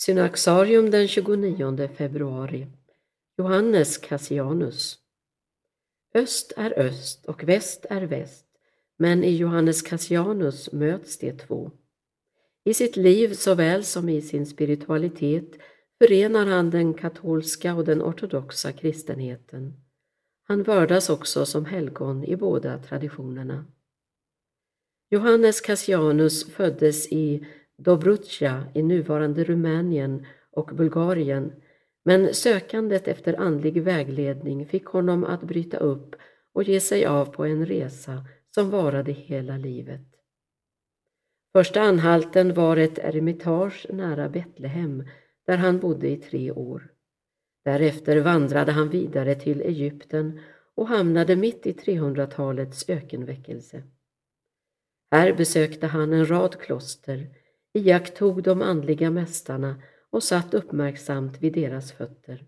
Synaxarium den 29 februari. Johannes Cassianus. Öst är öst och väst är väst, men i Johannes Cassianus möts de två. I sitt liv såväl som i sin spiritualitet förenar han den katolska och den ortodoxa kristenheten. Han vördas också som helgon i båda traditionerna. Johannes Cassianus föddes i Dobrudsja i nuvarande Rumänien och Bulgarien, men sökandet efter andlig vägledning fick honom att bryta upp och ge sig av på en resa som varade hela livet. Första anhalten var ett eremitage nära Betlehem där han bodde i tre år. Därefter vandrade han vidare till Egypten och hamnade mitt i 300-talets ökenväckelse. Här besökte han en rad kloster, iakttog de andliga mästarna och satt uppmärksamt vid deras fötter.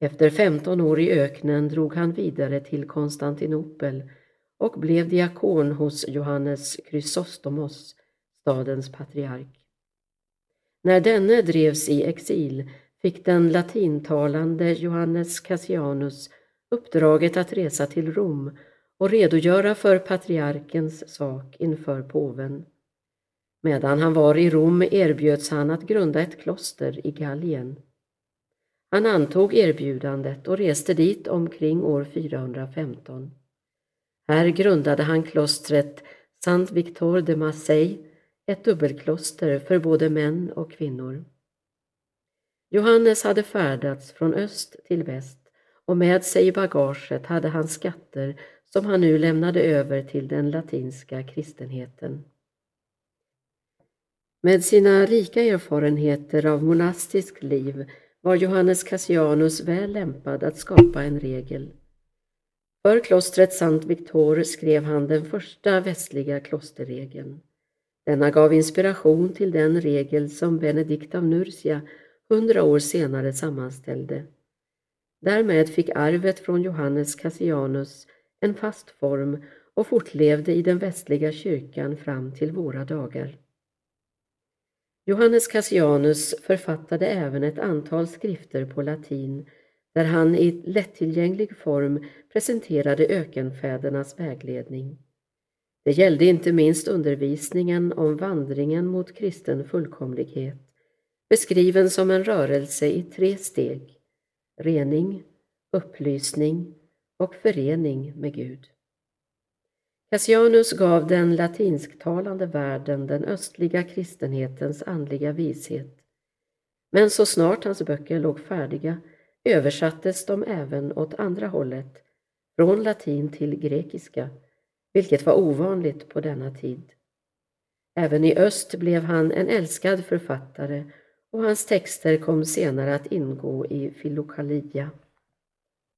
Efter 15 år i öknen drog han vidare till Konstantinopel och blev diakon hos Johannes Chrysostomos, stadens patriark. När denne drevs i exil fick den latintalande Johannes Cassianus uppdraget att resa till Rom och redogöra för patriarkens sak inför påven. Medan han var i Rom erbjöds han att grunda ett kloster i Gallien. Han antog erbjudandet och reste dit omkring år 415. Här grundade han klostret Sant Victor de Marseille, ett dubbelkloster för både män och kvinnor. Johannes hade färdats från öst till väst och med sig i bagaget hade han skatter som han nu lämnade över till den latinska kristenheten. Med sina rika erfarenheter av monastiskt liv var Johannes Cassianus väl lämpad att skapa en regel. För klostret Sankt Victor skrev han den första västliga klosterregeln. Denna gav inspiration till den regel som Benedikt av Nursia hundra år senare sammanställde. Därmed fick arvet från Johannes Cassianus en fast form och fortlevde i den västliga kyrkan fram till våra dagar. Johannes Cassianus författade även ett antal skrifter på latin där han i lättillgänglig form presenterade ökenfädernas vägledning. Det gällde inte minst undervisningen om vandringen mot kristen fullkomlighet, beskriven som en rörelse i tre steg, rening, upplysning och förening med Gud. Cassianus gav den latinsktalande världen den östliga kristenhetens andliga vishet. Men så snart hans böcker låg färdiga översattes de även åt andra hållet, från latin till grekiska, vilket var ovanligt på denna tid. Även i öst blev han en älskad författare och hans texter kom senare att ingå i Filokalia.